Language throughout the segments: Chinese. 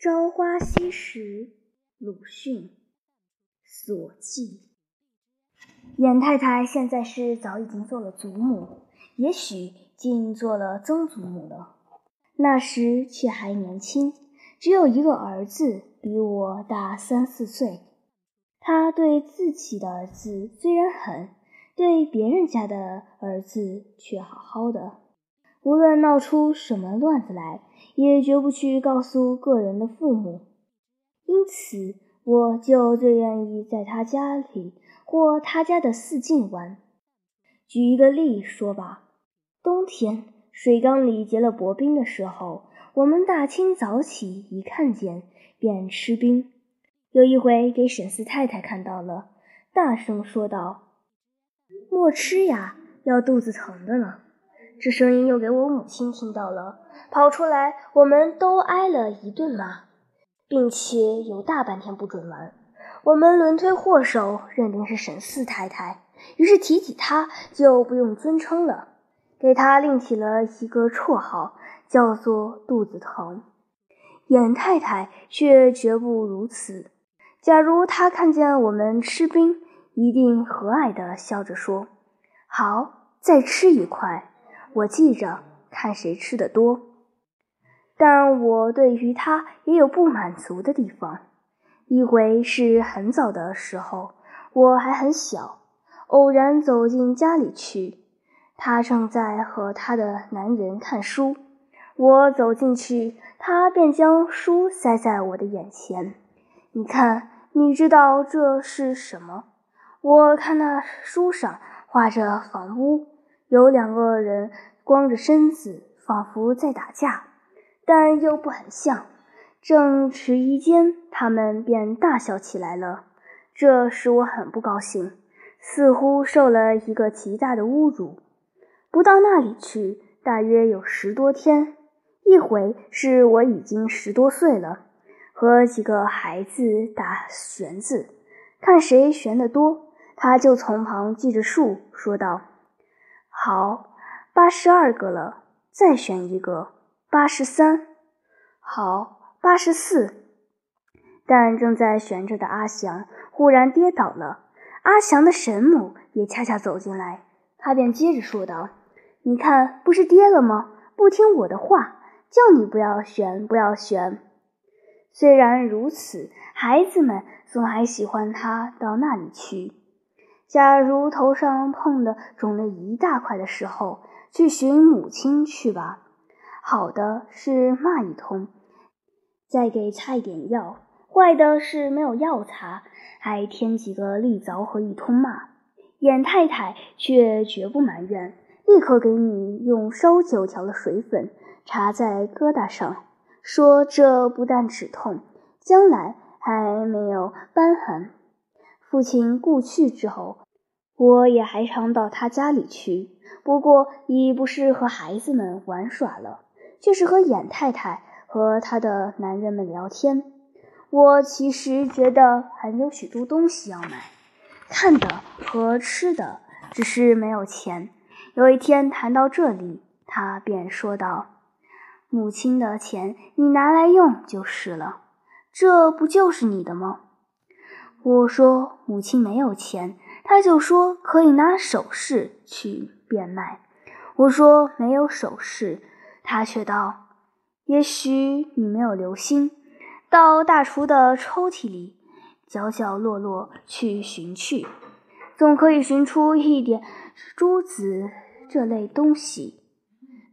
朝花夕拾，鲁迅所记。严太太现在是早已经做了祖母，也许竟做了曾祖母了。那时却还年轻，只有一个儿子，比我大三四岁。他对自己的儿子虽然狠，对别人家的儿子却好好的。无论闹出什么乱子来，也绝不去告诉个人的父母。因此，我就最愿意在他家里或他家的四境玩。举一个例说吧：冬天水缸里结了薄冰的时候，我们大清早起一看见，便吃冰。有一回给沈四太太看到了，大声说道：“莫吃呀，要肚子疼的呢。”这声音又给我母亲听到了，跑出来，我们都挨了一顿骂，并且有大半天不准玩。我们轮推祸首，认定是沈四太太，于是提起她就不用尊称了，给她另起了一个绰号，叫做肚子疼。严太太却绝不如此。假如她看见我们吃冰，一定和蔼地笑着说：“好，再吃一块。”我记着，看谁吃的多。但我对于他也有不满足的地方。一回是很早的时候，我还很小，偶然走进家里去，他正在和他的男人看书。我走进去，他便将书塞在我的眼前。你看，你知道这是什么？我看那书上画着房屋。有两个人光着身子，仿佛在打架，但又不很像。正迟疑间，他们便大笑起来了，这使我很不高兴，似乎受了一个极大的侮辱。不到那里去，大约有十多天。一回是我已经十多岁了，和几个孩子打旋子，看谁旋得多，他就从旁记着数，说道。好，八十二个了，再选一个，八十三。好，八十四。但正在悬着的阿祥忽然跌倒了，阿祥的神母也恰恰走进来，他便接着说道：“你看，不是跌了吗？不听我的话，叫你不要选，不要选。”虽然如此，孩子们总还喜欢他到那里去。假如头上碰的肿了一大块的时候，去寻母亲去吧。好的是骂一通，再给擦一点药；坏的是没有药擦，还添几个利凿和一通骂。严太太却绝不埋怨，立刻给你用烧酒调了水粉，擦在疙瘩上，说这不但止痛，将来还没有瘢痕。父亲故去之后，我也还常到他家里去，不过已不是和孩子们玩耍了，却是和严太太和他的男人们聊天。我其实觉得还有许多东西要买，看的和吃的，只是没有钱。有一天谈到这里，他便说道：“母亲的钱你拿来用就是了，这不就是你的吗？”我说母亲没有钱，他就说可以拿首饰去变卖。我说没有首饰，他却道：也许你没有留心，到大厨的抽屉里角角落落去寻去，总可以寻出一点珠子这类东西。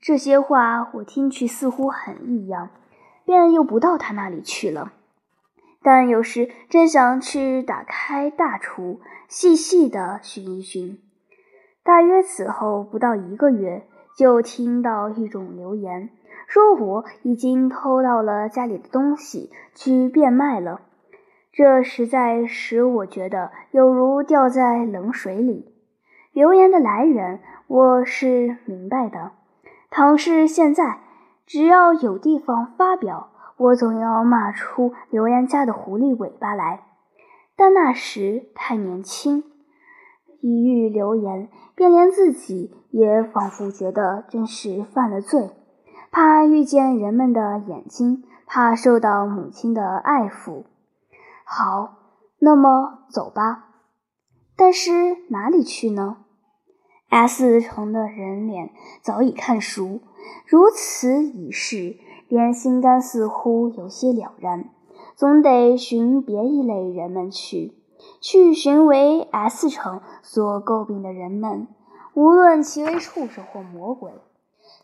这些话我听去似乎很异样，便又不到他那里去了。但有时真想去打开大厨，细细的寻一寻。大约此后不到一个月，就听到一种流言，说我已经偷到了家里的东西去变卖了。这实在使我觉得有如掉在冷水里。流言的来源我是明白的，倘是现在，只要有地方发表。我总要骂出刘言家的狐狸尾巴来，但那时太年轻，一遇流言，便连自己也仿佛觉得真是犯了罪。怕遇见人们的眼睛，怕受到母亲的爱抚。好，那么走吧。但是哪里去呢？S 城的人脸早已看熟，如此已是，别人心肝似乎有些了然。总得寻别一类人们去，去寻为 S 城所诟病的人们，无论其为畜生或魔鬼。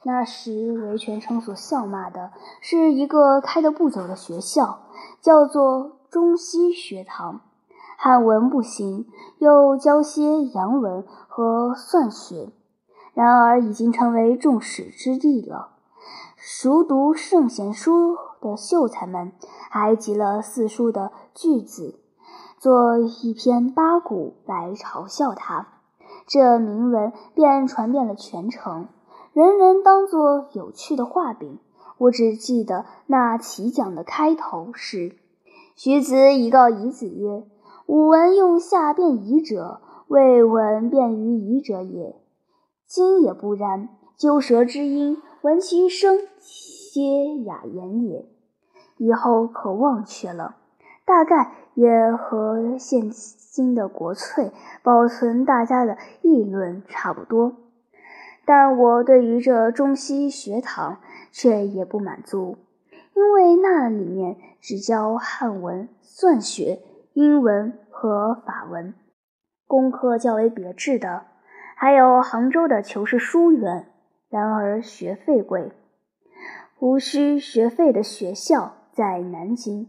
那时维权城所笑骂的是一个开得不久的学校，叫做中西学堂，汉文不行，又教些洋文和算学，然而已经成为众矢之的了。熟读圣贤书的秀才们，还集了四书的句子，做一篇八股来嘲笑他。这铭文便传遍了全城，人人当作有趣的画饼。我只记得那奇讲的开头是：“徐子以告夷子曰：‘吾闻用下辩夷者，未闻辩于夷者也。今也不然。鸠舌之音。’”闻其声，皆雅言也。以后可忘却了，大概也和现今的国粹保存大家的议论差不多。但我对于这中西学堂却也不满足，因为那里面只教汉文、算学、英文和法文，功课较为别致的，还有杭州的求是书院。然而学费贵，无需学费的学校在南京，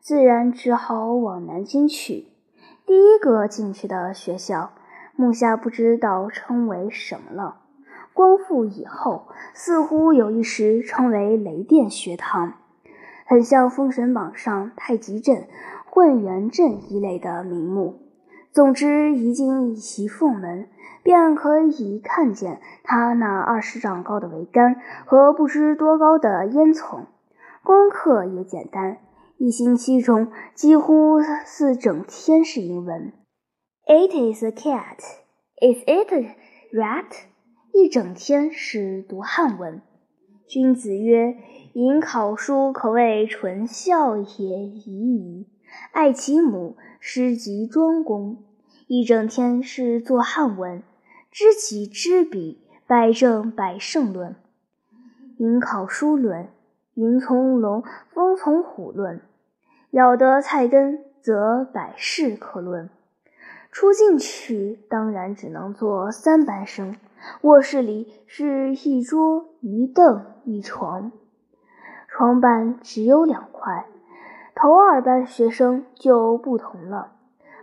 自然只好往南京去。第一个进去的学校，目下不知道称为什么了。光复以后，似乎有一时称为雷电学堂，很像《封神榜》上太极阵、混元阵一类的名目。总之，一进一凤门。便可以看见他那二十丈高的桅杆和不知多高的烟囱。功课也简单，一星期中几乎四整天是英文。It is a cat. Is it a rat? 一整天是读汉文。君子曰：“引考书，可谓纯孝也已矣。爱其母，师及庄公。”一整天是做汉文。知己知彼，百正百胜论；引考书论，云从龙，风从虎论。咬得菜根，则百事可论。出进去，当然只能做三班生。卧室里是一桌一凳一床，床板只有两块。头二班学生就不同了，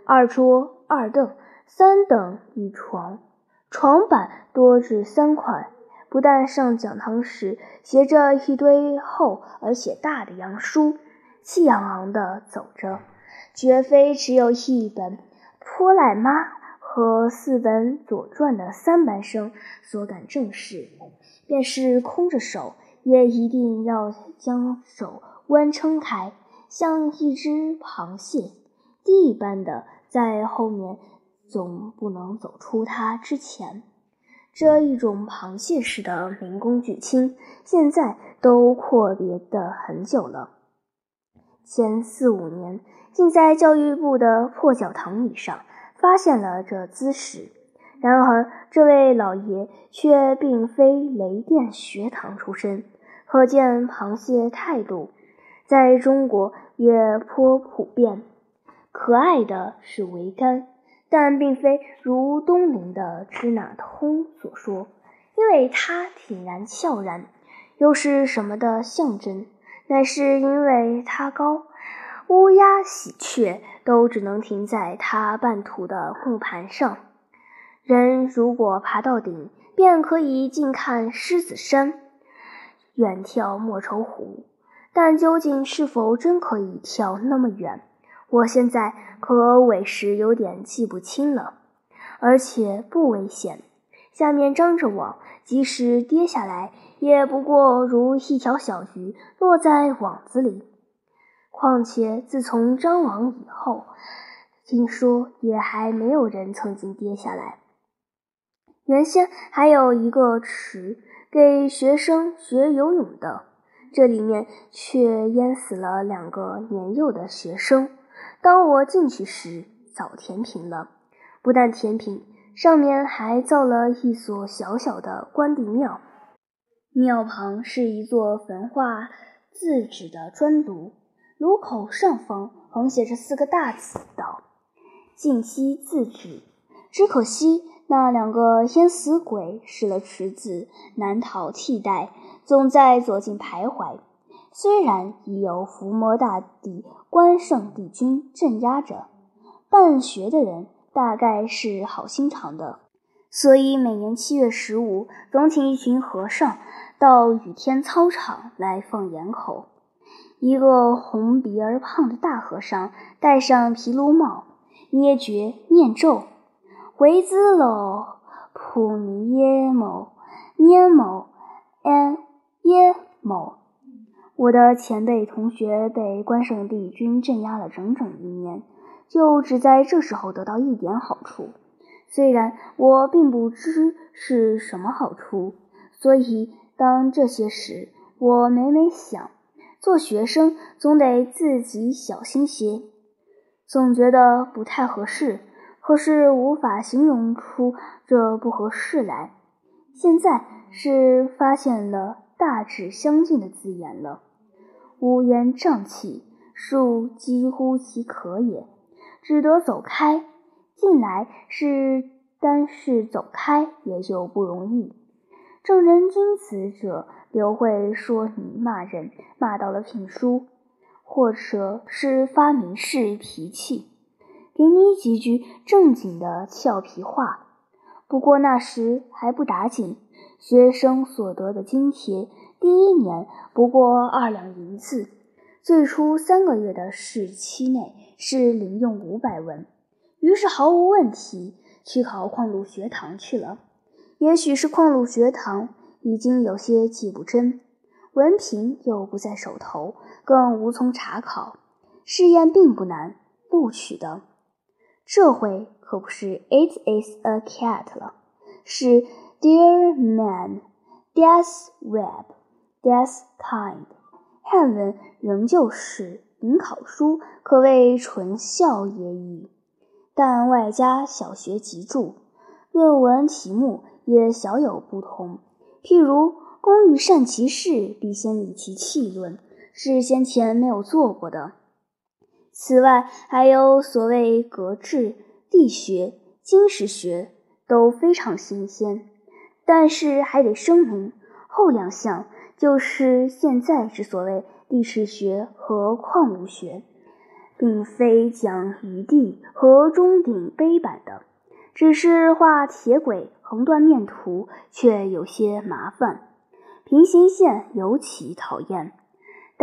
二桌二凳三等一床。床板多至三块，不但上讲堂时携着一堆厚而且大的洋书，气昂昂地走着，绝非只有一本《泼赖妈》和四本《左传》的三班生所敢正视。便是空着手，也一定要将手弯撑开，像一只螃蟹。第一般的在后面。总不能走出它之前。这一种螃蟹式的民工举亲，现在都阔别的很久了。前四五年，竟在教育部的破教堂椅上发现了这姿势。然而，这位老爷却并非雷电学堂出身，可见螃蟹态度在中国也颇普遍。可爱的是桅杆。但并非如东陵的支那通所说，因为它挺然翘然，又是什么的象征？乃是因为它高，乌鸦、喜鹊都只能停在它半途的木盘上。人如果爬到顶，便可以近看狮子山，远眺莫愁湖。但究竟是否真可以跳那么远？我现在可委实有点记不清了，而且不危险。下面张着网，即使跌下来，也不过如一条小鱼落在网子里。况且自从张网以后，听说也还没有人曾经跌下来。原先还有一个池，给学生学游泳的，这里面却淹死了两个年幼的学生。当我进去时，早填平了。不但填平，上面还造了一所小小的关帝庙，庙旁是一座焚化字纸的砖炉，炉口上方横写着四个大字：“道尽惜字纸。”只可惜那两个淹死鬼失了池子，难逃替代，总在左近徘徊。虽然已有伏魔大帝关圣帝君镇压着，办学的人。大概是好心肠的，所以每年七月十五，总请一群和尚到雨天操场来放盐口。一个红鼻儿胖的大和尚戴上皮卢帽，捏诀念咒：“维兹喽，普尼耶某捏某安耶某。”我的前辈同学被关圣帝君镇压了整整一年。就只在这时候得到一点好处，虽然我并不知是什么好处，所以当这些时，我每每想，做学生总得自己小心些，总觉得不太合适，可是无法形容出这不合适来。现在是发现了大致相近的字眼了，乌烟瘴气，树几乎其可也。只得走开，进来是单是走开也就不容易。正人君子者，刘会说你骂人，骂到了聘书，或者是发明事脾气，给你几句正经的俏皮话。不过那时还不打紧，学生所得的津贴，第一年不过二两银子。最初三个月的试期内是零用五百文，于是毫无问题去考矿路学堂去了。也许是矿路学堂已经有些记不真，文凭又不在手头，更无从查考。试验并不难，录取的。这回可不是 It is a cat 了，是 Dear man, death web, death kind。汉文仍旧是临考书，可谓纯孝也已，但外加小学集注，论文题目也小有不同。譬如“工欲善其事，必先利其器论”，是先前没有做过的。此外，还有所谓格致、地学、经史学，都非常新鲜。但是还得声明，后两项。就是现在之所谓地质学和矿物学，并非讲余地和中顶碑板的，只是画铁轨横断面图，却有些麻烦。平行线尤其讨厌。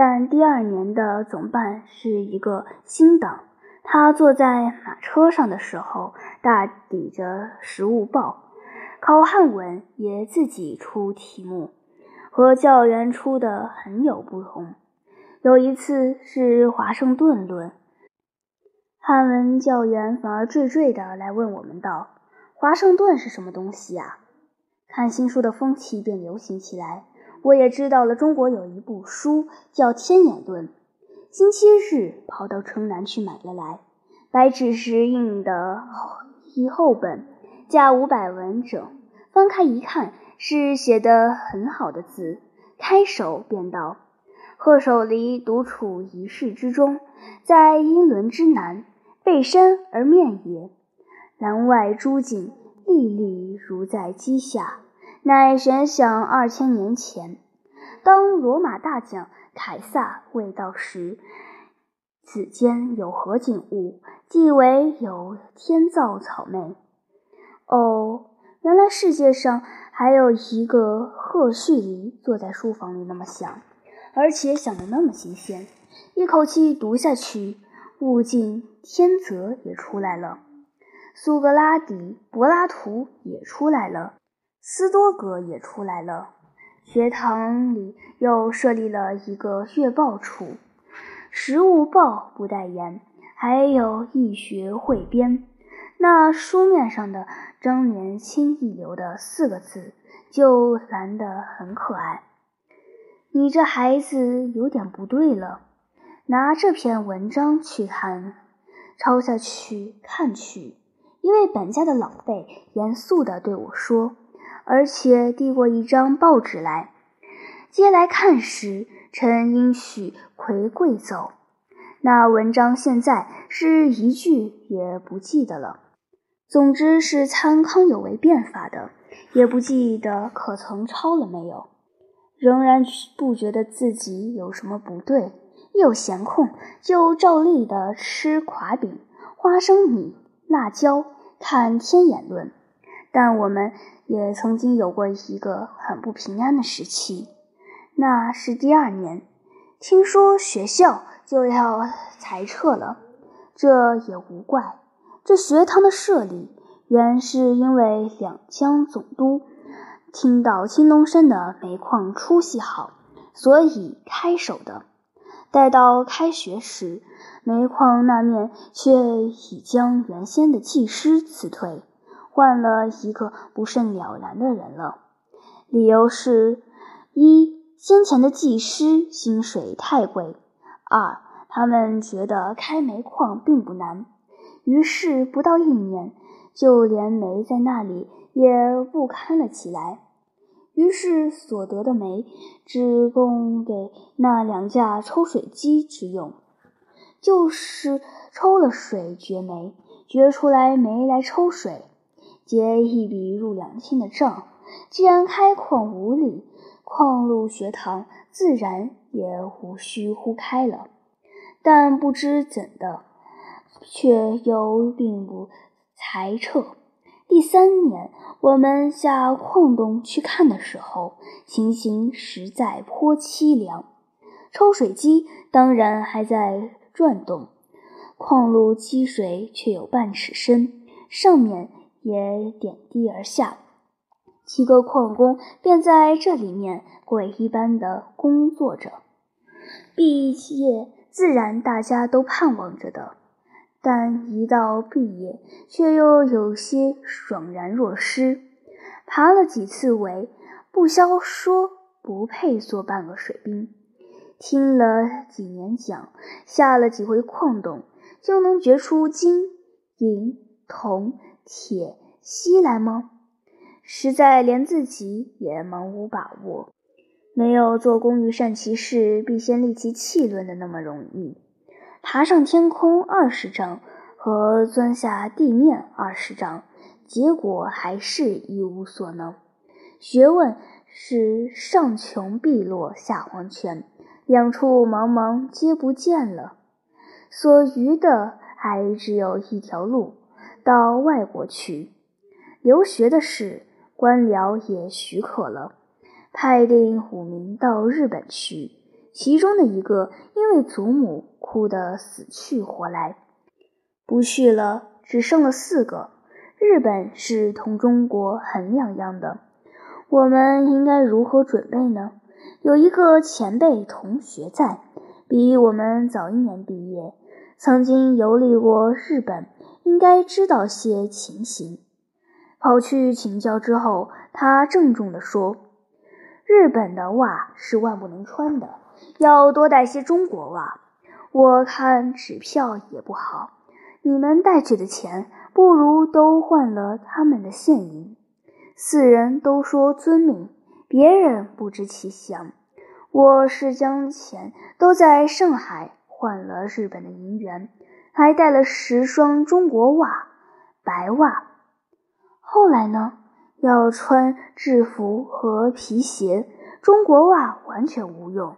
但第二年的总办是一个新党，他坐在马车上的时候，大抵着《实物报》，考汉文也自己出题目。和教员出的很有不同。有一次是华盛顿论，汉文教员反而惴惴的来问我们道：“华盛顿是什么东西啊？”看新书的风气便流行起来。我也知道了，中国有一部书叫《天眼论》。星期日跑到城南去买了来，白纸时印的一厚本，价五百文整。翻开一看。是写的很好的字，开首便道：“贺守离独处一室之中，在英伦之南，背山而面也。栏外诸景，历历如在机下，乃神想二千年前。当罗马大将凯撒未到时，此间有何景物？即为有天造草莓。哦，原来世界上……”还有一个赫胥黎坐在书房里那么想，而且想得那么新鲜，一口气读下去，物竞天择也出来了，苏格拉底、柏拉图也出来了，斯多格也出来了。学堂里又设立了一个月报处，《食物报》不代言，还有易学汇编。那书面上的张年轻一流的四个字，就蓝得很可爱。你这孩子有点不对了，拿这篇文章去看，抄下去看去。一位本家的老辈严肃地对我说，而且递过一张报纸来。接来看时，臣应许魁跪奏。那文章现在是一句也不记得了。总之是参康有为变法的，也不记得可曾抄了没有。仍然不觉得自己有什么不对，一有闲空就照例的吃垮饼、花生米、辣椒，看天眼论。但我们也曾经有过一个很不平安的时期，那是第二年，听说学校就要裁撤了，这也无怪。这学堂的设立，原是因为两江总督。听到青龙山的煤矿出息好，所以开守的。待到开学时，煤矿那面却已将原先的技师辞退，换了一个不甚了然的人了。理由是：一，先前的技师薪水太贵；二，他们觉得开煤矿并不难，于是不到一年，就连煤在那里。也不堪了起来，于是所得的煤只供给那两架抽水机之用，就是抽了水掘煤，掘出来煤来抽水，结一笔入两清的账。既然开矿无理，矿路学堂自然也无需乎开了。但不知怎的，却又并不裁撤。第三年，我们下矿洞去看的时候，情形实在颇凄凉。抽水机当然还在转动，矿路积水却有半尺深，上面也点滴而下。几个矿工便在这里面鬼一般的工作着，毕业自然大家都盼望着的。但一到毕业，却又有些爽然若失。爬了几次围，不消说不配做半个水兵。听了几年讲，下了几回矿洞，就能掘出金、银、铜、铁、西来吗？实在连自己也茫无把握，没有做工欲善其事，必先利其器论的那么容易。爬上天空二十丈和钻下地面二十丈，结果还是一无所能。学问是上穷碧落下黄泉，两处茫茫皆不见了。所余的还只有一条路，到外国去留学的事，官僚也许可了，派定五名到日本去。其中的一个因为祖母哭得死去活来，不去了，只剩了四个。日本是同中国很两样的，我们应该如何准备呢？有一个前辈同学在，比我们早一年毕业，曾经游历过日本，应该知道些情形。跑去请教之后，他郑重地说：“日本的袜是万不能穿的。”要多带些中国袜，我看纸票也不好。你们带去的钱，不如都换了他们的现银。四人都说遵命，别人不知其详。我是将钱都在上海换了日本的银元，还带了十双中国袜，白袜。后来呢，要穿制服和皮鞋，中国袜完全无用。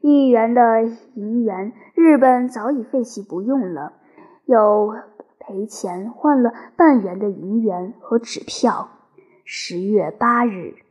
一元的银元，日本早已废弃不用了，又赔钱换了半元的银元和纸票。十月八日。